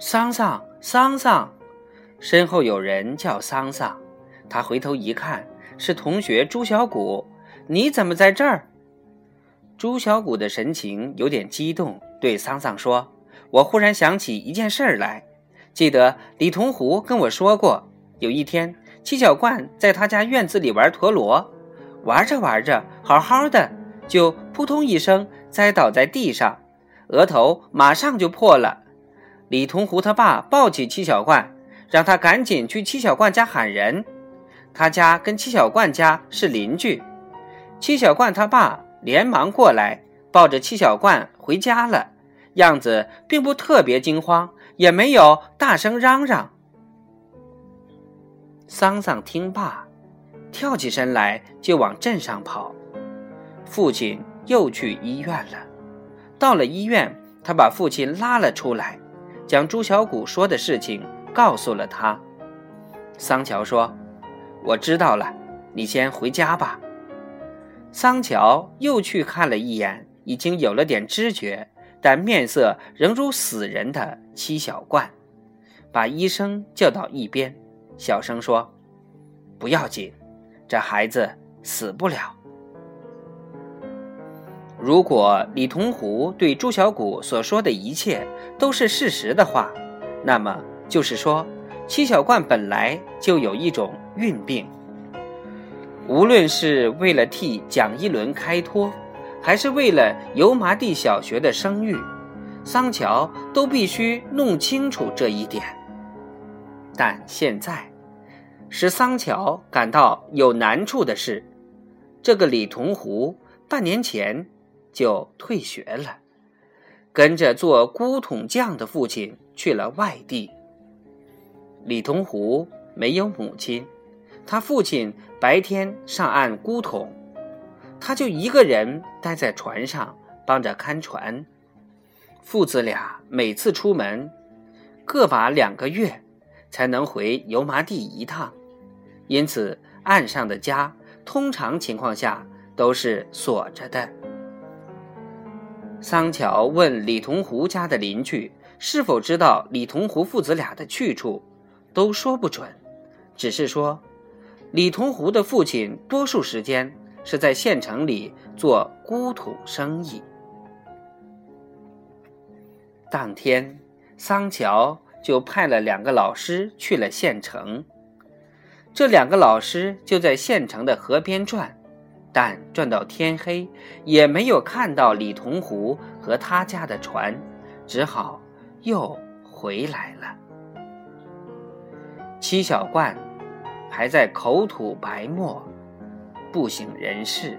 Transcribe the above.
桑桑，桑桑！”身后有人叫桑桑。他回头一看，是同学朱小谷。你怎么在这儿？朱小谷的神情有点激动，对桑桑说：“我忽然想起一件事儿来，记得李同湖跟我说过，有一天七小冠在他家院子里玩陀螺，玩着玩着，好好的，就扑通一声栽倒在地上，额头马上就破了。李同湖他爸抱起七小冠，让他赶紧去七小冠家喊人。他家跟七小冠家是邻居。”七小冠他爸连忙过来，抱着七小冠回家了，样子并不特别惊慌，也没有大声嚷嚷。桑桑听罢，跳起身来就往镇上跑。父亲又去医院了。到了医院，他把父亲拉了出来，将朱小谷说的事情告诉了他。桑乔说：“我知道了，你先回家吧。”桑乔又去看了一眼，已经有了点知觉，但面色仍如死人的七小冠，把医生叫到一边，小声说：“不要紧，这孩子死不了。”如果李同湖对朱小谷所说的一切都是事实的话，那么就是说，七小冠本来就有一种孕病。无论是为了替蒋一伦开脱，还是为了油麻地小学的声誉，桑乔都必须弄清楚这一点。但现在，使桑乔感到有难处的是，这个李同湖半年前就退学了，跟着做孤桶匠的父亲去了外地。李同湖没有母亲。他父亲白天上岸估桶，他就一个人待在船上帮着看船。父子俩每次出门，各把两个月才能回油麻地一趟，因此岸上的家通常情况下都是锁着的。桑乔问李同湖家的邻居是否知道李同湖父子俩的去处，都说不准，只是说。李同湖的父亲多数时间是在县城里做孤土生意。当天，桑乔就派了两个老师去了县城。这两个老师就在县城的河边转，但转到天黑也没有看到李同湖和他家的船，只好又回来了。七小冠。还在口吐白沫，不省人事。